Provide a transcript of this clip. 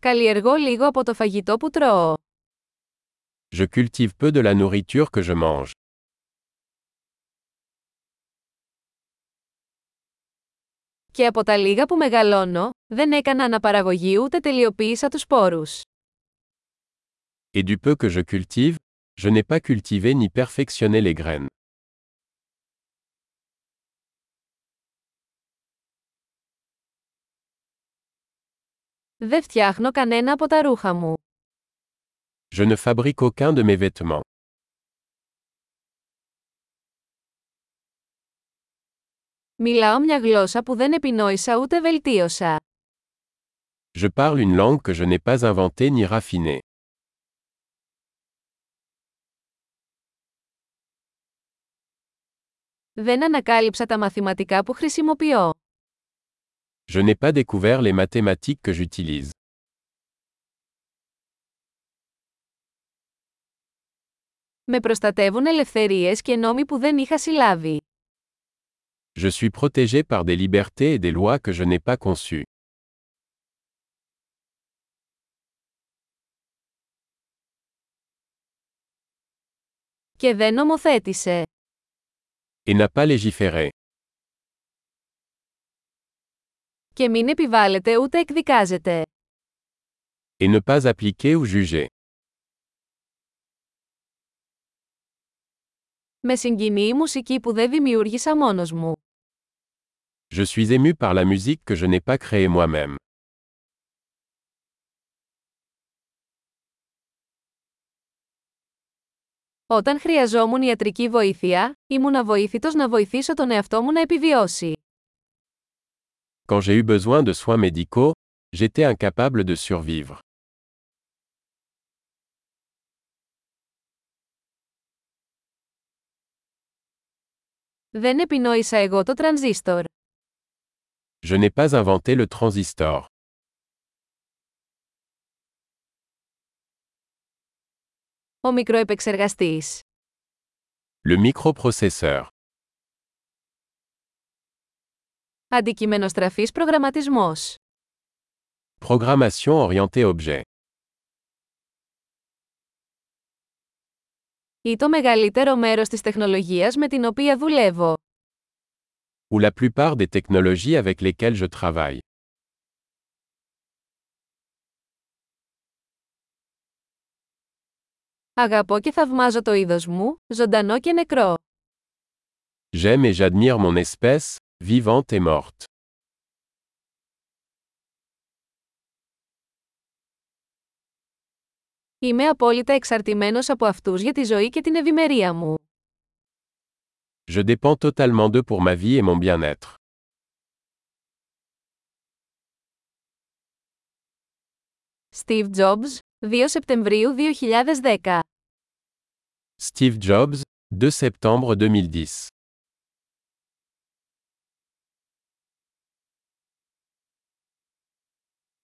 Καλλιεργώ λίγο από το φαγητό που τρώω. Je cultive peu de la nourriture que je mange. Και από τα λίγα που μεγαλώνω, δεν έκανα αναπαραγωγή ούτε τελειοποίησα τους σπόρους. Et du peu que je cultive, je n'ai pas cultivé ni perfectionné les graines. Δεν φτιάχνω κανένα από τα ρούχα μου. Je ne fabrique aucun de mes vêtements. Μιλάω μια γλώσσα που δεν επινόησα ούτε βελτίωσα. Je parle une langue que je n'ai pas inventée ni raffinée. Δεν ανακάλυψα τα μαθηματικά που χρησιμοποιώ. Je n'ai pas découvert les mathématiques que j'utilise. Με προστατεύουν ελευθερίες και νόμοι που δεν είχα συλλάβει. Je suis protégé par des libertés et des lois que je n'ai pas conçues. Και δεν νομοθέτησε. Et n'a pas légiféré. Και μην επιβάλλεται ούτε εκδικάζεται. Et ne pas appliquer ou juger. Με συγκινεί η μουσική που δεν δημιούργησα μόνος μου. Je suis ému par la musique que je n'ai pas créée moi-même. Όταν χρειαζόμουν ιατρική βοήθεια, ήμουν αβοήθητος να βοηθήσω τον εαυτό μου να επιβιώσει. Quand j'ai eu besoin de soins médicaux, j'étais incapable de survivre. Δεν επινόησα εγώ το τρανζίστορ. Je n'ai pas inventé le transistor. Ο μικροεπεξεργαστής. Le microprocesseur. Αντικειμενοστραφής προγραμματισμός. Programmation orientée objet. Ή το μεγαλύτερο μέρος της τεχνολογίας με την οποία δουλεύω. Ou la plupart des technologies avec lesquelles je travaille. Αγαπώ και θαυμάζω το είδος μου, ζωντανό και νεκρό. J'aime et j'admire mon espèce, vivante et morte. Είμαι απόλυτα εξαρτημένος από αυτούς για τη ζωή και την ευημερία μου. Je dépends totalement d'eux pour ma vie et mon bien-être. Steve Jobs, 2 Σεπτεμβρίου 2010 Steve Jobs, 2 septembre 2010.